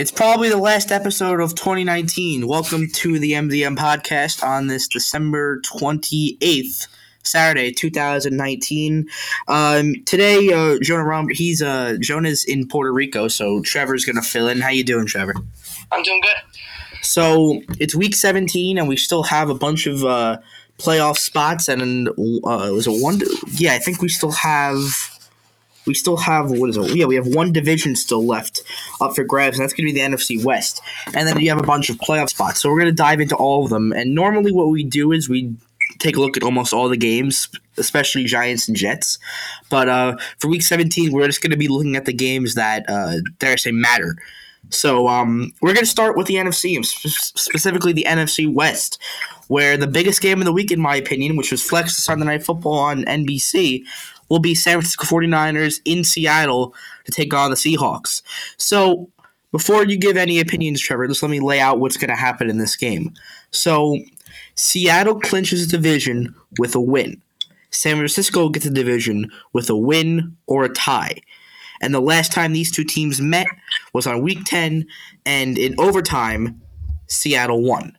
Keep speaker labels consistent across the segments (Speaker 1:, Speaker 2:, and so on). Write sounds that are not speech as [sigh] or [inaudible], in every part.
Speaker 1: It's probably the last episode of 2019. Welcome to the MDM podcast on this December 28th, Saturday, 2019. Um, today, uh, Jonah Rom- he's uh, Jonah's in Puerto Rico, so Trevor's gonna fill in. How you doing, Trevor?
Speaker 2: I'm doing good.
Speaker 1: So it's week 17, and we still have a bunch of uh, playoff spots, and uh, it was a one. Yeah, I think we still have we still have what is it? Yeah, we have one division still left up for grabs, and that's going to be the NFC West. And then you have a bunch of playoff spots. So we're going to dive into all of them. And normally, what we do is we take a look at almost all the games, especially Giants and Jets. But uh, for Week 17, we're just going to be looking at the games that uh, dare I say matter. So um, we're going to start with the NFC, specifically the NFC West, where the biggest game of the week, in my opinion, which was Flex Sunday Night Football on NBC, will be San Francisco 49ers in Seattle to take on the Seahawks. So, before you give any opinions, Trevor, just let me lay out what's going to happen in this game. So, Seattle clinches the division with a win. San Francisco gets a division with a win or a tie. And the last time these two teams met was on week 10, and in overtime, Seattle won.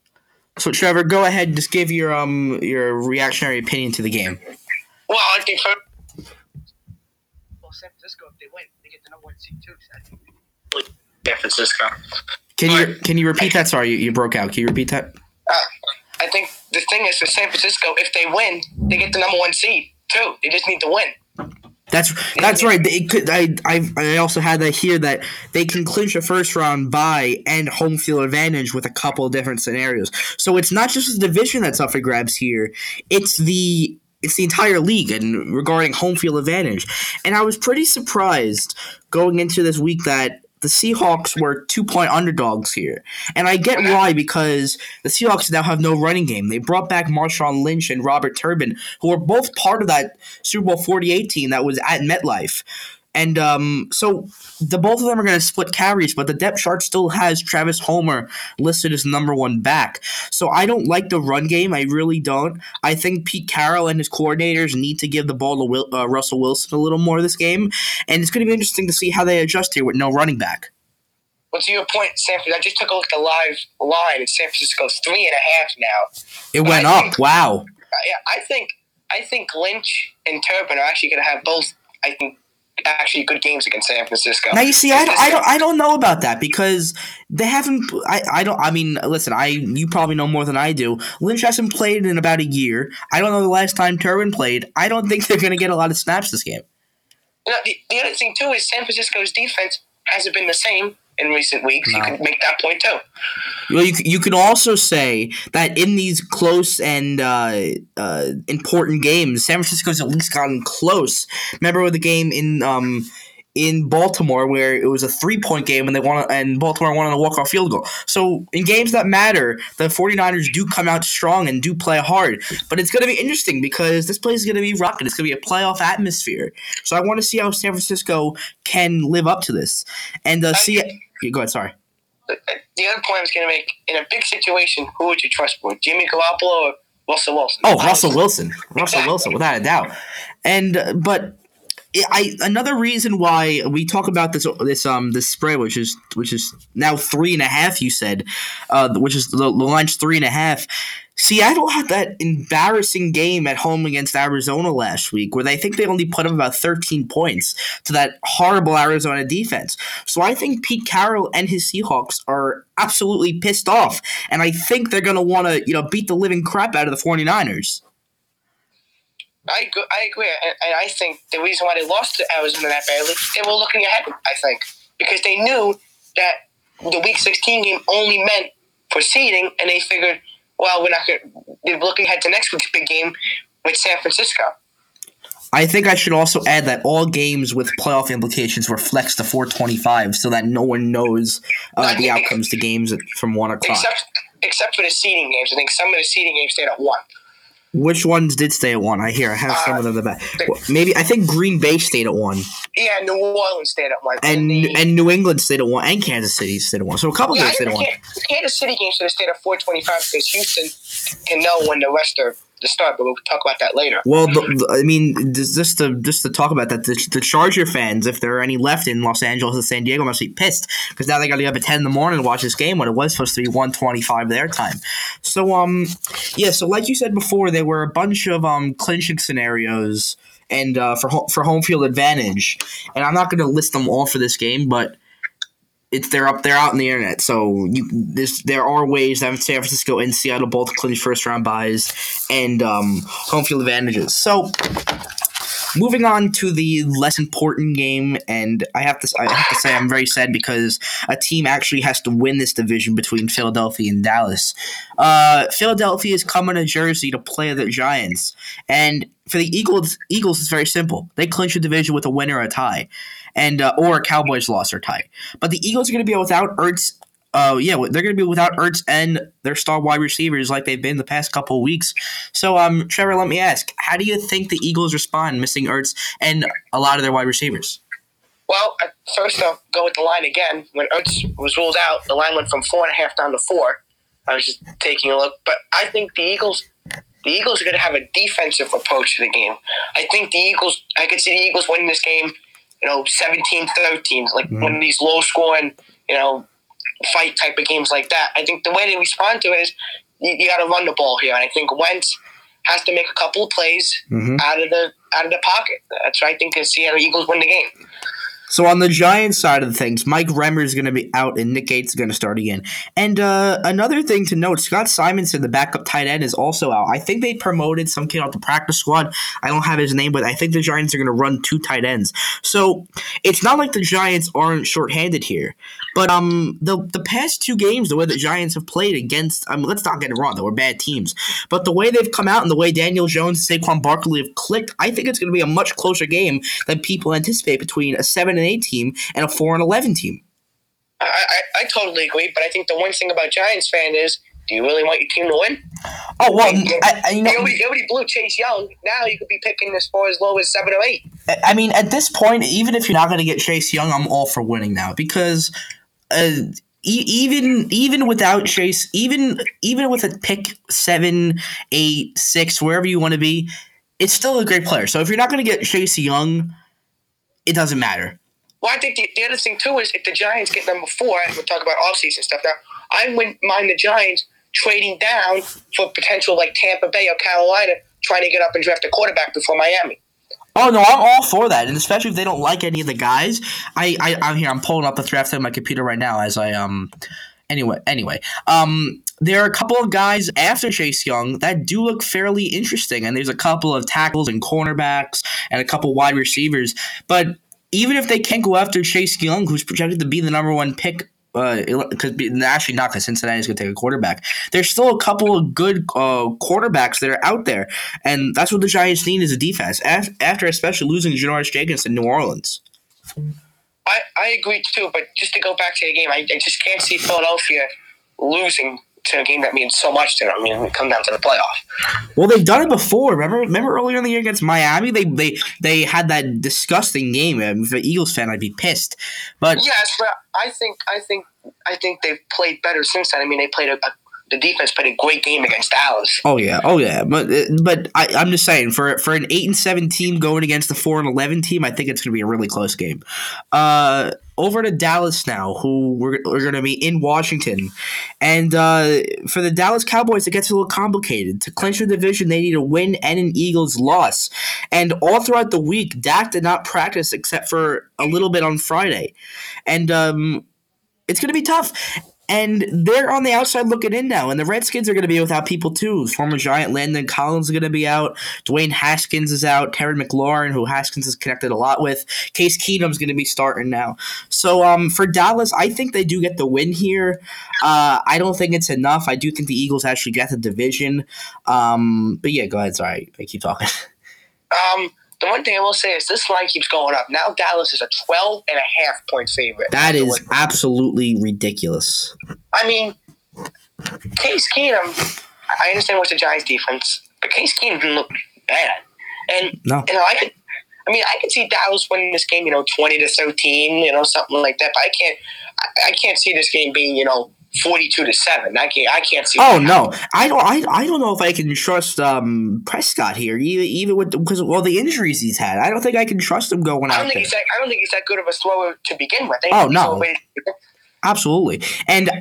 Speaker 1: So Trevor, go ahead and just give your um your reactionary opinion to the game.
Speaker 2: Well, I think San Francisco, if they win, they get the number one seed too. So San Francisco.
Speaker 1: Can you can you repeat that? Sorry, you, you broke out. Can you repeat that?
Speaker 2: Uh, I think the thing is for San Francisco, if they win, they get the number one seed too. They just need to win.
Speaker 1: That's that's right. They could, I, I I also had that here that they can clinch a first round bye and home field advantage with a couple of different scenarios. So it's not just the division that's up for grabs here; it's the it's the entire league and regarding home field advantage. And I was pretty surprised going into this week that the Seahawks were two point underdogs here. And I get why, because the Seahawks now have no running game. They brought back Marshawn Lynch and Robert Turbin, who were both part of that Super Bowl 48 team that was at MetLife. And um, so the both of them are going to split carries, but the depth chart still has Travis Homer listed as number one back. So I don't like the run game. I really don't. I think Pete Carroll and his coordinators need to give the ball to Will, uh, Russell Wilson a little more this game, and it's going to be interesting to see how they adjust here with no running back.
Speaker 2: Well, to your point, San Francisco, I just took a look at the live line, and San Francisco's three and a half now.
Speaker 1: It went up. Think, wow.
Speaker 2: Yeah, I think I think Lynch and Turbin are actually going to have both. I think actually good games against San Francisco.
Speaker 1: Now you see, I don't, I don't, I don't know about that because they haven't. I, I don't. I mean, listen, I you probably know more than I do. Lynch hasn't played in about a year. I don't know the last time Turbin played. I don't think they're going to get a lot of snaps this game.
Speaker 2: You know, the, the other thing too is San Francisco's defense hasn't been the same in recent weeks. No. You can make that point too.
Speaker 1: Well, you, you can also say that in these close and uh, uh, important games, San Francisco's at least gotten close. Remember the game in um, in Baltimore where it was a three point game and they won and Baltimore won on a walk off field goal. So in games that matter, the 49ers do come out strong and do play hard. But it's gonna be interesting because this place is gonna be rocking. It's gonna be a playoff atmosphere. So I want to see how San Francisco can live up to this. And uh, see go ahead, sorry.
Speaker 2: The other point I was gonna make, in a big situation, who would you trust more? Jimmy Garoppolo or Russell Wilson?
Speaker 1: Oh, Russell Wilson. Russell Wilson, without a doubt. And uh, but I another reason why we talk about this this um this spread, which is which is now three and a half. You said, uh, which is the, the line's three and a half. Seattle had that embarrassing game at home against Arizona last week, where they think they only put up about 13 points to that horrible Arizona defense. So I think Pete Carroll and his Seahawks are absolutely pissed off, and I think they're going to want to you know beat the living crap out of the 49ers.
Speaker 2: I agree, I agree, and, and I think the reason why they lost to Arizona that badly, they were looking ahead. I think because they knew that the Week 16 game only meant for seeding, and they figured, well, we're not going. They're looking ahead to next week's big game with San Francisco.
Speaker 1: I think I should also add that all games with playoff implications were flexed to 425 so that no one knows uh, the outcomes to games from 1 o'clock.
Speaker 2: Except, except for the seeding games. I think some of the seeding games stayed at 1.
Speaker 1: Which ones did stay at one? I hear I have some uh, of them in the back. maybe I think Green Bay stayed at one.
Speaker 2: Yeah, New Orleans stayed at one,
Speaker 1: and the, and New England stayed at one, and Kansas City stayed at one. So a couple yeah, games stayed at one.
Speaker 2: Kansas City game should have stayed at four twenty five because Houston can know when the rest are the start, but we'll talk about that later.
Speaker 1: Well, the, I mean, just to just to talk about that, the, the Charger fans, if there are any left in Los Angeles and San Diego, must be pissed because now they got to get up at ten in the morning to watch this game when it was supposed to be one twenty five their time. So, um, yeah, so like you said before, there were a bunch of um clinching scenarios and uh, for ho- for home field advantage, and I'm not going to list them all for this game, but it's they're up they're out in the internet. So you this there are ways that San Francisco and Seattle both clinch first round buys and um, home field advantages. So moving on to the less important game, and I have to I have to say I'm very sad because a team actually has to win this division between Philadelphia and Dallas. Uh, Philadelphia is coming to Jersey to play the Giants, and for the Eagles, Eagles it's very simple. They clinch a division with a win or a tie, and uh, or a Cowboys loss or tie. But the Eagles are going to be without Ertz uh, yeah, they're going to be without Ertz and their star wide receivers like they've been the past couple of weeks. So, um, Trevor, let me ask, how do you think the Eagles respond missing Ertz and a lot of their wide receivers?
Speaker 2: Well, first I'll go with the line again. When Ertz was ruled out, the line went from four and a half down to four. I was just taking a look, but I think the Eagles, the Eagles are going to have a defensive approach to the game. I think the Eagles, I could see the Eagles winning this game, you know, 17-13, like mm-hmm. one of these low scoring, you know, fight type of games like that. I think the way they respond to it is you, you got to run the ball here, and I think Wentz has to make a couple of plays mm-hmm. out of the out of the pocket. That's what I think the Seattle Eagles win the game.
Speaker 1: So on the Giants side of things, Mike Remmer is going to be out and Nick Gates is going to start again. And uh, another thing to note, Scott Simonson, the backup tight end, is also out. I think they promoted some kid off the practice squad. I don't have his name, but I think the Giants are going to run two tight ends. So it's not like the Giants aren't shorthanded here. But um, the the past two games, the way the Giants have played against, I mean, let's not get it wrong, they were bad teams. But the way they've come out and the way Daniel Jones and Saquon Barkley have clicked, I think it's going to be a much closer game than people anticipate between a seven and eight team and a four and eleven team.
Speaker 2: I, I, I totally agree, but I think the one thing about Giants fan is do you really want your team to win?
Speaker 1: Oh well, I, I, you know,
Speaker 2: nobody, nobody blew Chase Young. Now you could be picking as far as low as seven or eight.
Speaker 1: I mean, at this point, even if you're not going to get Chase Young, I'm all for winning now because uh, even even without Chase, even even with a pick seven, eight, six, wherever you want to be, it's still a great player. So if you're not going to get Chase Young, it doesn't matter.
Speaker 2: Well, I think the, the other thing too is if the Giants get number four, we'll talk about offseason stuff now, I wouldn't mind the Giants trading down for potential like Tampa Bay or Carolina trying to get up and draft a quarterback before Miami.
Speaker 1: Oh no, I'm all for that, and especially if they don't like any of the guys. I, I I'm here. I'm pulling up the draft on my computer right now as I um. Anyway, anyway, um, there are a couple of guys after Chase Young that do look fairly interesting, and there's a couple of tackles and cornerbacks and a couple wide receivers. But even if they can't go after Chase Young, who's projected to be the number one pick because uh, actually not because Cincinnati's going to take a quarterback. There's still a couple of good uh, quarterbacks that are out there, and that's what the Giants need is a defense. After, after especially losing Janoris Jenkins in New Orleans.
Speaker 2: I, I agree too, but just to go back to the game, I, I just can't see Philadelphia losing to a game that means so much to them. I mean, we come down to the playoff.
Speaker 1: Well, they've done it before. Remember, remember earlier in the year against Miami, they they they had that disgusting game. And if an Eagles fan, I'd be pissed. But
Speaker 2: yes, but I think I think I think they've played better since then. I mean, they played a, a the defense played a great game against Dallas.
Speaker 1: Oh yeah, oh yeah, but but I, am just saying for for an eight and seven team going against the four and eleven team, I think it's going to be a really close game. Uh, over to Dallas now, who we're, we're going to be in Washington, and uh, for the Dallas Cowboys, it gets a little complicated. To clinch the division, they need a win and an Eagles loss, and all throughout the week, Dak did not practice except for a little bit on Friday, and um, it's going to be tough. And they're on the outside looking in now. And the Redskins are going to be without people too. Former Giant Landon Collins is going to be out. Dwayne Haskins is out. Terry McLaurin, who Haskins has connected a lot with. Case Keenum's going to be starting now. So um, for Dallas, I think they do get the win here. Uh, I don't think it's enough. I do think the Eagles actually get the division. Um, but yeah, go ahead. Sorry, I keep talking.
Speaker 2: Um, the one thing I will say is this line keeps going up. Now Dallas is a 12 and a half point favorite.
Speaker 1: That is absolutely ridiculous.
Speaker 2: I mean, Case Keenum, I understand what's the Giants defense, but Case Keenum didn't look bad. And, no. you know, I could. I mean, I could see Dallas winning this game, you know, twenty to thirteen, you know, something like that. But I can't, I, I can't see this game being, you know, forty-two to seven. I can't. I can't see.
Speaker 1: Oh no, I don't. I, I don't know if I can trust um, Prescott here, even even with because of all the injuries he's had. I don't think I can trust him going
Speaker 2: I
Speaker 1: out
Speaker 2: don't think
Speaker 1: there.
Speaker 2: he's that. I don't think he's that good of a thrower to begin with.
Speaker 1: Oh, no. Absolutely, and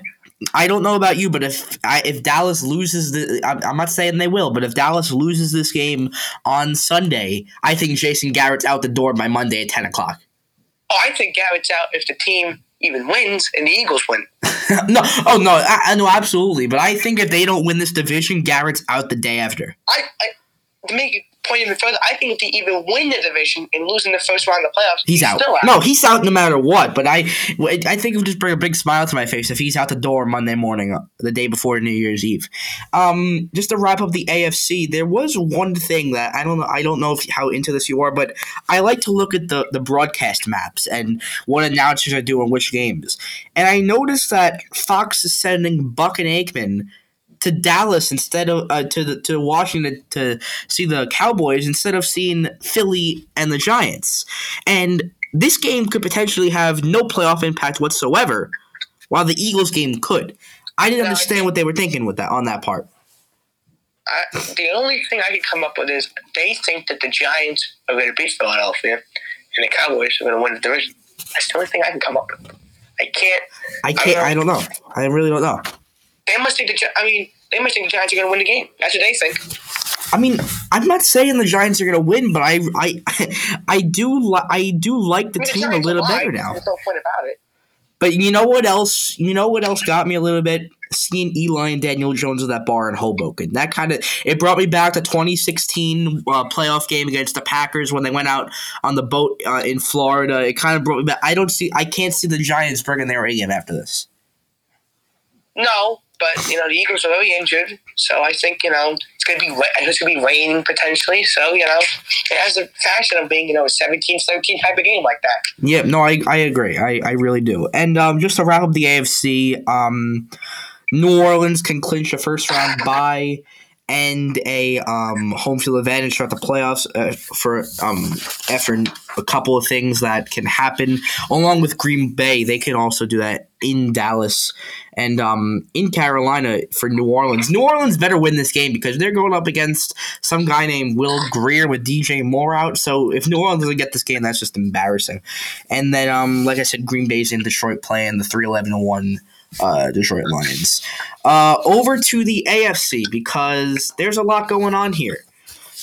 Speaker 1: I don't know about you, but if I, if Dallas loses the, I'm, I'm not saying they will, but if Dallas loses this game on Sunday, I think Jason Garrett's out the door by Monday at ten o'clock.
Speaker 2: Oh, I think Garrett's out if the team even wins and the Eagles win. [laughs]
Speaker 1: no, oh no, I, I know absolutely, but I think if they don't win this division, Garrett's out the day after.
Speaker 2: I, I to make it point even further, I think if they even win the division and losing the first round of the playoffs,
Speaker 1: He's out.
Speaker 2: Still out.
Speaker 1: No, he's out no matter what. But I, I think it would just bring a big smile to my face if he's out the door Monday morning, uh, the day before New Year's Eve. Um, just to wrap up the AFC, there was one thing that I don't know. I don't know if, how into this you are, but I like to look at the the broadcast maps and what announcers are doing which games. And I noticed that Fox is sending Buck and Aikman to Dallas instead of uh, to the, to Washington to see the Cowboys instead of seeing Philly and the Giants. And this game could potentially have no playoff impact whatsoever, while the Eagles game could. I didn't
Speaker 2: No, I
Speaker 1: understand what they were thinking with that on that part.
Speaker 2: I, the only thing I could come up with is they think that the Giants are going to beat Philadelphia and the Cowboys are going to win the division. That's the only thing I can come up with. I can't.
Speaker 1: I can't. I don't know. I really don't know.
Speaker 2: They must think the. Gi- I mean, they must think the Giants are going to win the game. That's what they think.
Speaker 1: I mean, I'm not saying the Giants are going to win, but I, I, [laughs] I do, li- I do like the
Speaker 2: I mean,
Speaker 1: team a little better now.
Speaker 2: There's no point about it.
Speaker 1: But you know what else? You know what else got me a little bit? Seeing Eli and Daniel Jones at that bar in Hoboken. That kind of it brought me back to 2016 uh, playoff game against the Packers when they went out on the boat uh, in Florida. It kind of brought me back. I don't see. I can't see the Giants bringing their A game after this.
Speaker 2: No, but you know the Eagles are very injured, so I think you know it's going to be. It's going to be raining potentially. So you know it has a fashion of being you know a 17-13 type of game like that.
Speaker 1: Yeah, no, I, I agree. I, I really do. And um, just to wrap up the AFC, um, New Orleans can clinch a first round bye and a um, home field advantage throughout the playoffs uh, for um, after a couple of things that can happen. Along with Green Bay, they can also do that in Dallas and um, in Carolina for New Orleans. New Orleans better win this game because they're going up against some guy named Will Grier with DJ Moore out. So if New Orleans doesn't get this game, that's just embarrassing. And then, um, like I said, Green Bay's in Detroit playing the 3 11 1 uh, Detroit Lions. Uh, over to the AFC because there's a lot going on here.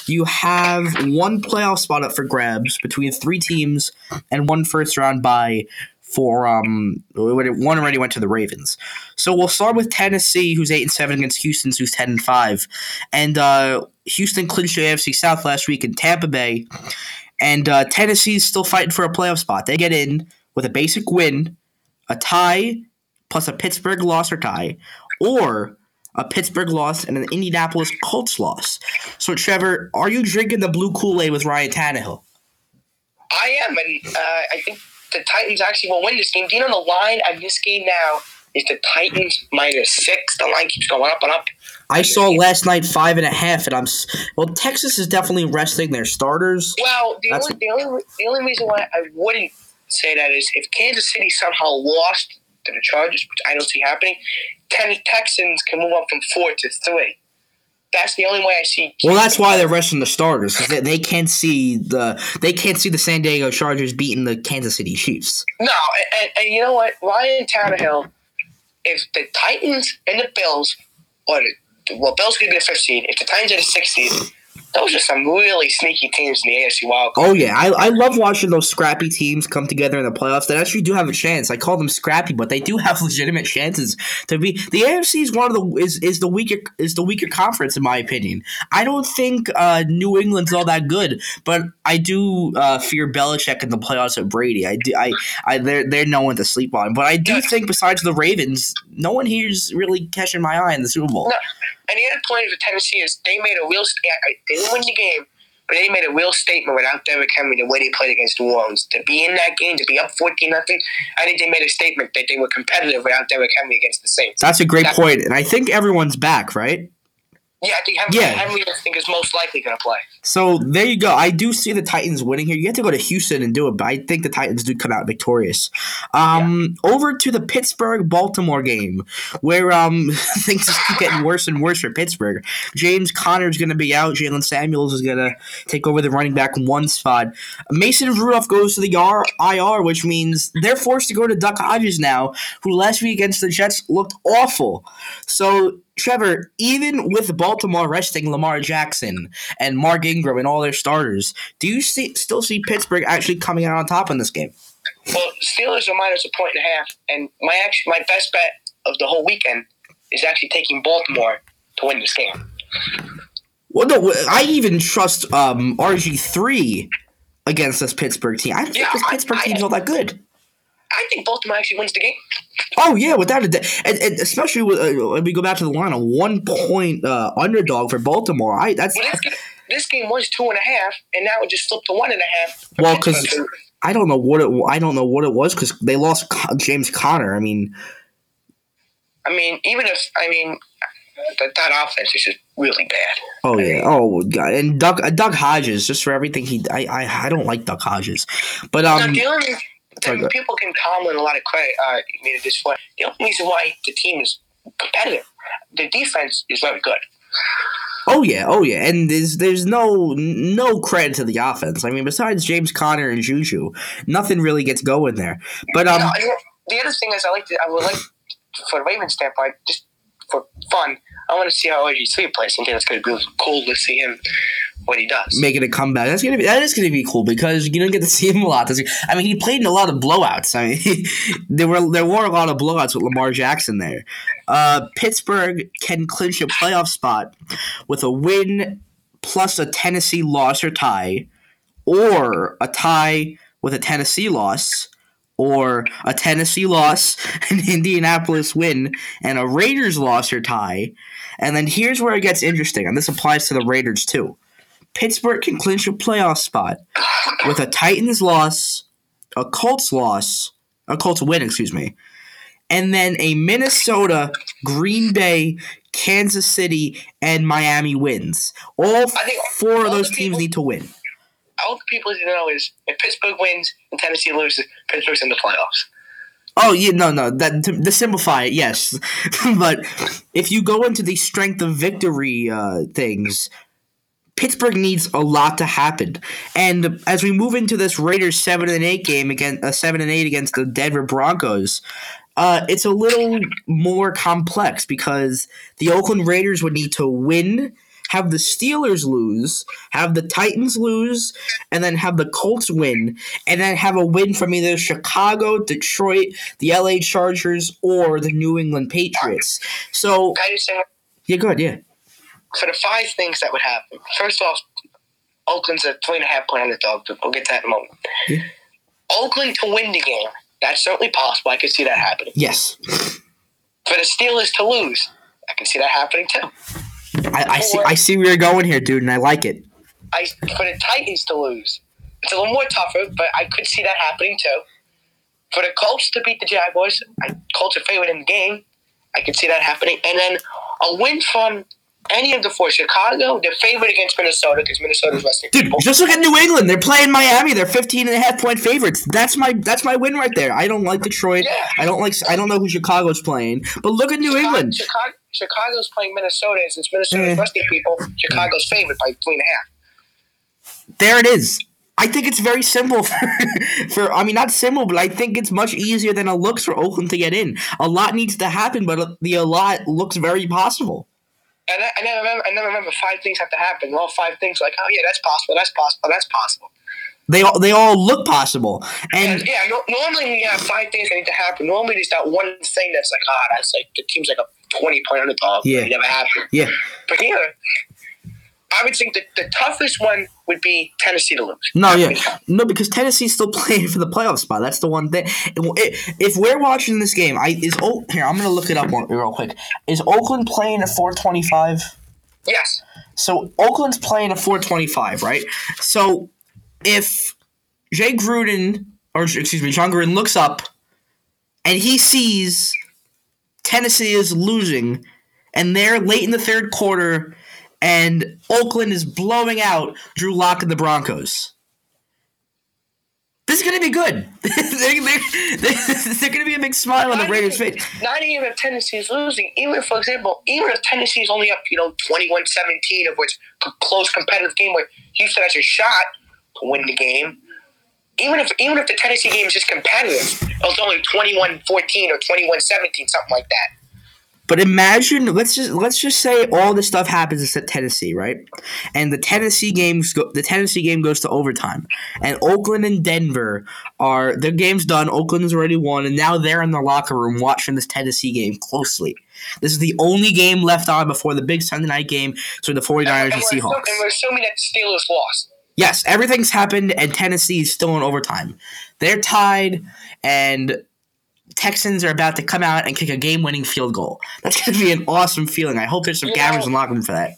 Speaker 1: You have one playoff spot up for grabs between three teams and one first round bye for um one already went to the Ravens. So we'll start with Tennessee, who's eight and seven against Houston's, who's ten and five, and uh, Houston clinched the AFC South last week in Tampa Bay, and uh, Tennessee's still fighting for a playoff spot. They get in with a basic win, a tie, plus a Pittsburgh loss or tie, or a Pittsburgh loss and an Indianapolis Colts loss. So Trevor, are you drinking the blue Kool Aid with Ryan Tannehill?
Speaker 2: I am, and uh, I think the Titans actually will win this game. Being on the line on this game now is the Titans minus six? The line keeps going up and up.
Speaker 1: I saw last night five and a half, and I'm well. Texans is definitely resting their starters.
Speaker 2: Well, the
Speaker 1: That's-
Speaker 2: only, the only the only reason why I wouldn't say that is if Kansas City somehow lost to the Chargers, which I don't see happening, ten Texans can move up from four to three. That's the only way I see.
Speaker 1: Well, that's why they're resting the starters because they, they can't see the they can't see the San Diego Chargers beating the Kansas City Chiefs.
Speaker 2: No, and, and, and you know what? Ryan Tannehill, if the Titans and the Bills, or the, well, Bills could be the fifth seed. If the Titans are the sixth seed, those are some really sneaky teams in the AFC wild card.
Speaker 1: Oh yeah, I, I love watching those scrappy teams come together in the playoffs. That actually do have a chance. I call them scrappy, but they do have [laughs] legitimate chances to be. The AFC is one of the is, is the weaker is the weaker conference in my opinion. I don't think uh, New England's all that good, but I do uh, fear Belichick in the playoffs at Brady. I do I, I they're they're no one to sleep on. But I do think besides the Ravens, no one here's really catching my eye in the Super Bowl.
Speaker 2: No. And the other point for Tennessee is they made a real. They didn't win the game, but they made a real statement without Derrick Henry the way they played against New Orleans to be in that game to be up fourteen nothing. I think they made a statement that they were competitive without Derrick Henry against the Saints.
Speaker 1: That's a great
Speaker 2: That-
Speaker 1: point, and I think everyone's back, right?
Speaker 2: Yeah, I think Henry,
Speaker 1: Yeah.
Speaker 2: Henry I think is most likely going to play.
Speaker 1: So there you go. I do see the Titans winning here. You have to go to Houston and do it, but I think the Titans do come out victorious. Um, over to the Pittsburgh Baltimore game, where um [laughs] things just keep getting worse and worse for Pittsburgh. James Conner's going to be out. Jaylen Samuels is going to take over the running back one spot. Mason Rudolph goes to the R- IR, which means they're forced to go to Duck Hodges now, who last week against the Jets looked awful. So. Trevor, even with Baltimore resting Lamar Jackson and Mark Ingram and all their starters, do you see, still see Pittsburgh actually coming out on top in this game?
Speaker 2: Well, Steelers are minus a point and a half, and my actually my best bet of the whole weekend is actually taking Baltimore to win this game.
Speaker 1: Well, no, I even trust um, RG three against this Pittsburgh team. I think
Speaker 2: Yeah,
Speaker 1: this Pittsburgh
Speaker 2: I-
Speaker 1: team's all that good.
Speaker 2: I think Baltimore actually wins the game.
Speaker 1: Oh yeah, without a doubt, and, and especially with, uh, when we go back to the line, a one point uh, underdog for Baltimore. I that's
Speaker 2: Well, this, game, this game was two and a half, and now it just flipped to one and a half.
Speaker 1: Well,
Speaker 2: because
Speaker 1: I don't know what it I don't know what it was because they lost James Conner. I mean,
Speaker 2: I mean, even if I mean that, that offense is just really bad.
Speaker 1: oh yeah, oh god, and Duck uh, Duck Hodges just for everything he I I, I don't like Duck Hodges, but
Speaker 2: now,
Speaker 1: um
Speaker 2: the only people can Tomlin a lot of credit. Uh, made this point. The only reason why the team is competitive, the defense is very good.
Speaker 1: Oh yeah, oh yeah, and there's there's no no credit to the offense. I mean, besides James Conner and Juju, nothing really gets going there. But um,
Speaker 2: the other thing is, I like to, I would like for the Ravens standpoint, just for fun, I want to see how RG three plays. I think it's going to be cool to see him what he does.
Speaker 1: making a comeback. That's gonna be that is gonna be cool because you don't get to [laughs] see him a lot. I mean, he played in a lot of blowouts. I mean, [laughs] there were there were a lot of blowouts with Lamar Jackson there. Uh, Pittsburgh can clinch a playoff spot with a win plus a Tennessee loss or tie, or a tie with a Tennessee loss. Or a Tennessee loss, [laughs] an Indianapolis win, and a Raiders loss or tie. And then here's where it gets interesting, and this applies to the Raiders too. Pittsburgh can clinch a playoff spot with a Titans loss, a Colts loss, a Colts win, excuse me, and then a Minnesota, Green Bay, Kansas City, and Miami wins. All
Speaker 2: I think
Speaker 1: four of
Speaker 2: all
Speaker 1: those teams
Speaker 2: people-
Speaker 1: need to win.
Speaker 2: All the people need to know is if Pittsburgh wins and Tennessee loses, Pittsburgh's in the playoffs.
Speaker 1: Oh yeah, no, no. That to, to simplify it, yes. [laughs] but if you go into the strength of victory uh, things, Pittsburgh needs a lot to happen. And as we move into this Raiders seven and eight game against uh, seven and eight against the Denver Broncos, uh, it's a little more complex because the Oakland Raiders would need to win. Have the Steelers lose, have the Titans lose, and then have the Colts win, and then have a win from either Chicago, Detroit, the LA Chargers, or the New England Patriots. So,
Speaker 2: I just say
Speaker 1: yeah, good, yeah.
Speaker 2: For the five things that would happen. First off, Oakland's a three and a half point underdog, we'll get to that in a moment.
Speaker 1: Yeah.
Speaker 2: Oakland to win the game, that's certainly possible. I could see that happening.
Speaker 1: Yes.
Speaker 2: For the Steelers to lose, I can see that happening too.
Speaker 1: I, I see I see where you're going here, dude, and I like it.
Speaker 2: I for the Titans to lose, it's a little more tougher, but I could see that happening too. For the Colts to beat the Jaguars, I, Colts are favored in the game. I could see that happening, and then a win from any of the four. Chicago, they're favored against Minnesota because Minnesota's resting
Speaker 1: Dude,
Speaker 2: people.
Speaker 1: just look at New England. They're playing Miami. They're 15 and a half point favorites. That's my that's my win right there. I don't like Detroit.
Speaker 2: Yeah.
Speaker 1: I don't like I don't know who Chicago's playing. But look at New
Speaker 2: Chicago,
Speaker 1: England.
Speaker 2: Chicago, Chicago's playing Minnesota, and since Minnesota's
Speaker 1: Yeah.
Speaker 2: resting people, Chicago's favored by three and a half.
Speaker 1: There it is. I think it's very simple [laughs] for, for I mean not simple, but I think it's much easier than it looks for Oakland to get in. A lot needs to happen, but the a lot looks very possible.
Speaker 2: And I, and I remember, I never remember five things have to happen. All five things like, oh yeah, that's possible, that's possible, that's possible.
Speaker 1: They all they all look possible. And
Speaker 2: And yeah, no, normally when you have five things that need to happen, normally there's that one thing that's like, ah, that's like the team's like a twenty point underdog.
Speaker 1: Yeah.
Speaker 2: it never happened.
Speaker 1: yeah,
Speaker 2: But here, I would think that the toughest one would be Tennessee to lose.
Speaker 1: No, yeah, no, because Tennessee's still [laughs] playing for the playoff spot. That's the one thing. If we're watching this game, I is oh here I'm gonna look it up real quick. Is Oakland playing a 425?
Speaker 2: Yes.
Speaker 1: So Oakland's playing a 425, right? So if Jay Gruden or excuse me, Jon Gruden looks up and he sees Tennessee is losing, and they're late in the third quarter and Oakland is blowing out Drew Lock and the Broncos. This is going to be good. [laughs] they're, they're, they're going to be a big smile on the Raiders'
Speaker 2: even-
Speaker 1: face.
Speaker 2: Not even if Tennessee is losing. Even, for example, even if Tennessee is only up, you know, 21-17, of which a close competitive game where Houston has a shot to win the game. Even if even if the Tennessee game is just competitive, it's only 21-14 or 21-17, something like that.
Speaker 1: But imagine, let's just let's just say all this stuff happens at Tennessee, right? And the Tennessee games go, the Tennessee game goes to overtime, and Oakland and Denver are their game's done. Oakland has already won, and now they're in the locker room watching this Tennessee game closely. This is the only game left on before the big Sunday night game between the 49ers and
Speaker 2: and,
Speaker 1: Seahawks.
Speaker 2: and we're assuming that the Steelers lost.
Speaker 1: Yes, everything's happened, and Tennessee is still in overtime. They're tied, and Texans are about to come out and kick a game-winning field goal. That's going to be an awesome feeling. I hope there's some
Speaker 2: You know-
Speaker 1: in locker room for that.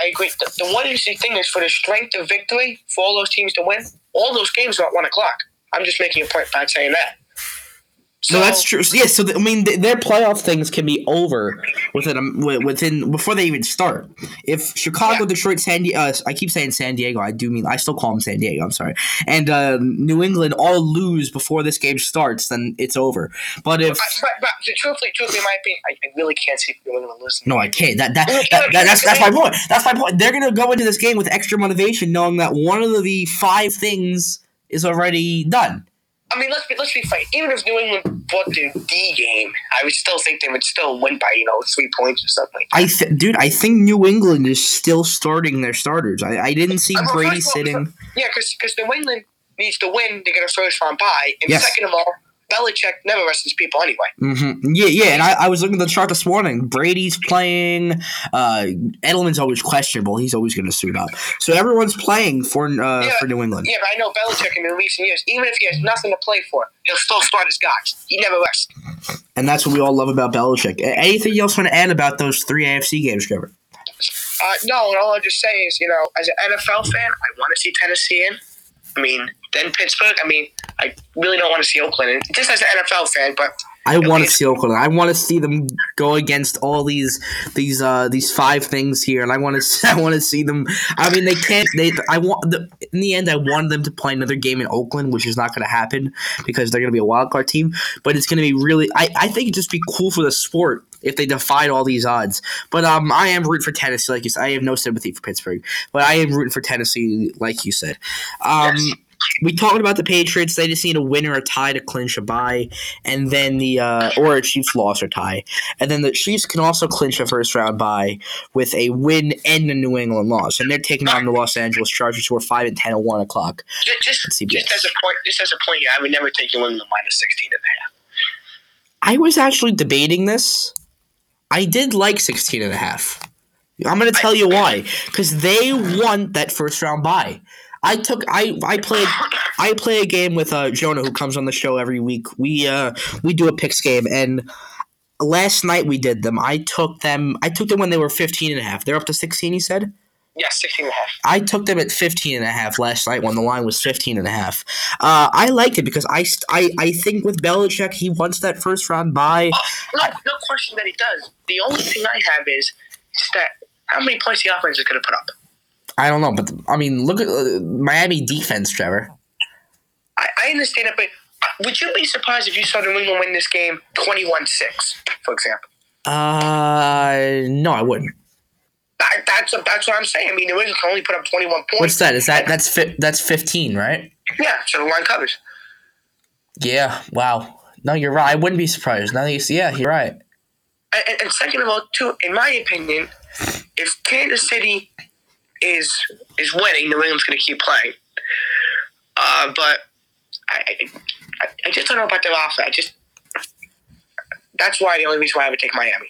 Speaker 2: I agree. The, the one interesting thing is for the strength of victory for all those teams to win, all those games are at one o'clock. I'm just making a point by saying that. So,
Speaker 1: No, that's true. Yeah, so th- I mean, th- their playoff things can be over within wi- within before they even start. If Chicago,
Speaker 2: Yeah.
Speaker 1: Detroit, San Diego, uh, I keep saying San Diego. I do mean I still call them San Diego. I'm sorry, and uh, New England all lose before this game starts, then it's over. But if
Speaker 2: But, but, but truthfully, truthfully, in my opinion, I, I really can't see if New England losing.
Speaker 1: no, I can't. That, that, that, that that's that's my point. That's my point. They're gonna go into this game with extra motivation, knowing that one of the five things is already done.
Speaker 2: I mean, let's be let's be frank. Even if New England bought the D game, I would still think they would still win by you know three points or something. like.
Speaker 1: I th- dude, I think New England is still starting their starters. I, I didn't see
Speaker 2: well,
Speaker 1: Brady
Speaker 2: all,
Speaker 1: sitting.
Speaker 2: Yeah, because New England needs to win to get a first round bye, and
Speaker 1: Yes.
Speaker 2: second of all, Belichick never rests his people anyway.
Speaker 1: hmm Yeah, yeah, and I, I was looking at the chart this morning. Brady's playing. Uh, Edelman's always questionable. He's always going to suit up. So everyone's playing for uh,
Speaker 2: Yeah.
Speaker 1: for New England.
Speaker 2: Yeah, but I know Belichick in the recent years, even if he has nothing to play for, he'll still start his guys. He never rests.
Speaker 1: And that's what we all love about Belichick. Anything else you want to add about those three AFC games, Trevor?
Speaker 2: Uh, no, and all I'll just say is, you know, as an NFL fan, I want to see Tennessee in. I mean, then Pittsburgh. I mean, I really don't want to see Oakland. Just as an NFL fan, but
Speaker 1: I want to see Oakland. I want to see them go against all these these uh these five things here, and I want to [laughs] I want to see them. I mean, they can't. They I want the in the end. I want them to play another game in Oakland, which is not going to happen because they're going to be a wild card team. But it's going to be really. I I think it'd just be cool for the sport if they defied all these odds. But um, I am rooting for Tennessee, like you said. I have no sympathy for Pittsburgh, but I am rooting for Tennessee, like you said. Um.
Speaker 2: Yes.
Speaker 1: We talked about the Patriots. They just need a win or a tie to clinch a bye, and then the uh, or a Chiefs loss or tie, and then the Chiefs can also clinch a first round bye with a win and a New England loss, and they're taking on the Los Angeles Chargers, who are five and ten at one o'clock.
Speaker 2: just just, just as a point, just as a point here, I would never take New England minus 16 and a half.
Speaker 1: I was actually debating this. I did like 16 and a half. I'm going to tell you why. Because they won that first round bye. I took I I played I play a game with uh, Jonah who comes on the show every week. We uh we do a picks game and last night we did them. I took them I took them when they were 15 and a half. They're up to 16 he said.
Speaker 2: Yeah, 16 and a half.
Speaker 1: I took them at 15 and a half last night when the line was 15 and a half. Uh, I liked it because I, st- I I think with Belichick he wants that first round bye.
Speaker 2: No, no question that he does. The only thing I have is, is that how many points the offense is going to put up.
Speaker 1: I don't know, but I mean, look at uh, Miami defense, Trevor.
Speaker 2: I, I understand it, but would you be surprised if you saw New England win this game 21 6, for example?
Speaker 1: Uh, no, I wouldn't.
Speaker 2: That, that's, that's what I'm saying. I mean, New England can only put up 21 points.
Speaker 1: What's that? Is that that's fi- that's 15, right?
Speaker 2: Yeah, so the line covers.
Speaker 1: Yeah. Wow. No, you're right. I wouldn't be surprised. Now that you see, yeah, you're right.
Speaker 2: And, and second of all, too, in my opinion, if Kansas City is is winning, New England's going to keep playing. Uh, but I, I, I just don't know about their offense. I just that's why the only reason why I would take Miami.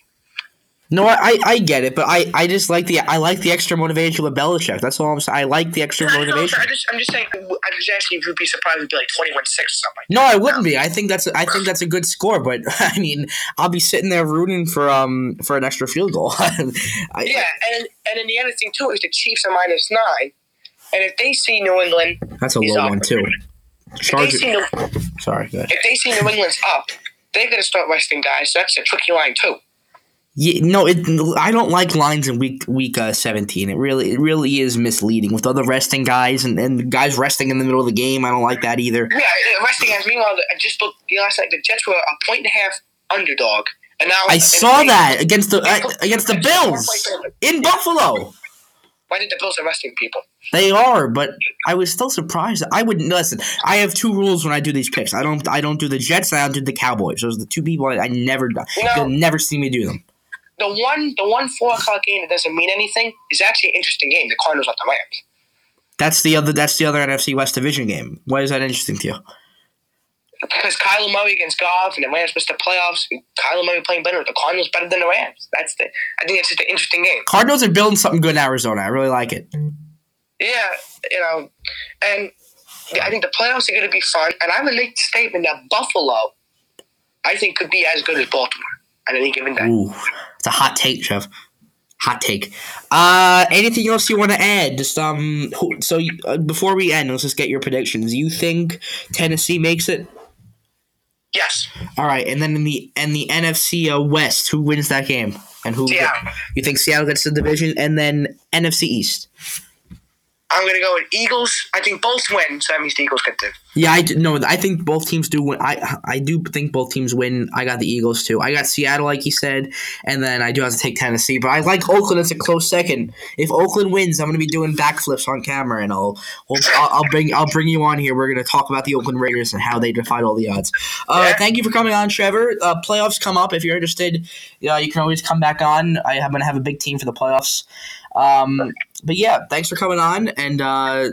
Speaker 1: No, I, I, get it, but I, I just like the I like the extra motivation with Belichick. That's all I'm saying. I like the extra
Speaker 2: know,
Speaker 1: motivation.
Speaker 2: I just, I'm just saying. I was asking if you'd be surprised if it'd be like 21 6 or something.
Speaker 1: No, I wouldn't be. I think that's I think that's a good score, but [laughs] I mean, I'll be sitting there rooting for um for an extra field goal. [laughs] I,
Speaker 2: Yeah, and and then the other thing too is the Chiefs are minus nine, and if they see New England,
Speaker 1: that's a low
Speaker 2: up.
Speaker 1: one too.
Speaker 2: if they see New,
Speaker 1: sorry,
Speaker 2: if they see New England's up, they're going to start resting guys. So that's a tricky line too.
Speaker 1: Yeah, no, it. I don't like lines in week week uh, seventeen. It really, it really is misleading with other resting guys and, and guys resting in the middle of the game. I don't like that either.
Speaker 2: Yeah, resting guys. Meanwhile, I just looked the last night. The Jets were a point and a half underdog, and now
Speaker 1: I saw
Speaker 2: they-
Speaker 1: that against the uh, against the
Speaker 2: they put one
Speaker 1: Bills in Buffalo.
Speaker 2: Why did the Bills arresting people?
Speaker 1: They are, but I was still surprised. I wouldn't listen. I have two rules when I do these picks. I don't. I don't do the Jets. and I don't do the Cowboys. Those are the two people I, I never.
Speaker 2: You know-
Speaker 1: You'll never see me do them.
Speaker 2: The one, the one four o'clock game that doesn't mean anything is actually an interesting game. The Cardinals at the Rams.
Speaker 1: That's the other. That's the other NFC West Division game. Why is that interesting to you?
Speaker 2: Because Kyler Murray against Goff and the Rams missed the playoffs. Kyler Murray playing better. The Cardinals better than the Rams. That's the. I think it's just an interesting game.
Speaker 1: Cardinals are building something good in Arizona. I really like it.
Speaker 2: Yeah, you know, and I think the playoffs are going to be fun. And I would make the statement that Buffalo, I think, could be as good as Baltimore at any given day.
Speaker 1: Ooh, it's a hot take, Jeff. Hot take. Uh, anything else you want to add? Just um, so you, uh, before we end, let's just get your predictions. You think Tennessee makes it?
Speaker 2: Yes,
Speaker 1: All right, and then in the and the NFC uh, West, who wins that game? And who?
Speaker 2: Seattle.
Speaker 1: You think Seattle gets the division, and then NFC East?
Speaker 2: I'm going to go with Eagles. I think both win, so that means the Eagles get the.
Speaker 1: Yeah, I d- no, I think both teams do win. I I do think both teams win. I got the Eagles too. I got Seattle, like you said, and then I do have to take Tennessee. But I like Oakland It's a close second. If Oakland wins, I'm going to be doing backflips on camera, and I'll, we'll, I'll I'll bring I'll bring you on here. We're going to talk about the Oakland Raiders and how they defied all the odds. Uh,
Speaker 2: Yeah.
Speaker 1: Thank you for coming on, Trevor. Uh, playoffs come up. If you're interested, uh, you can always come back on. I am going to have a big team for the playoffs. Um, but yeah, thanks for coming on, and. Uh,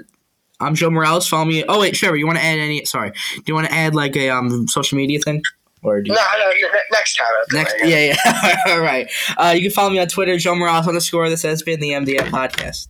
Speaker 1: I'm Joe Morales. Follow me. Oh wait, Trevor, you want to add any? Sorry, do you want to add like a um social media thing, or do
Speaker 2: No,
Speaker 1: you,
Speaker 2: no, ne- next time.
Speaker 1: Next? Yeah, yeah. [laughs] All right. Uh, you can follow me on Twitter, Joe Morales underscore. This has been the MDF podcast.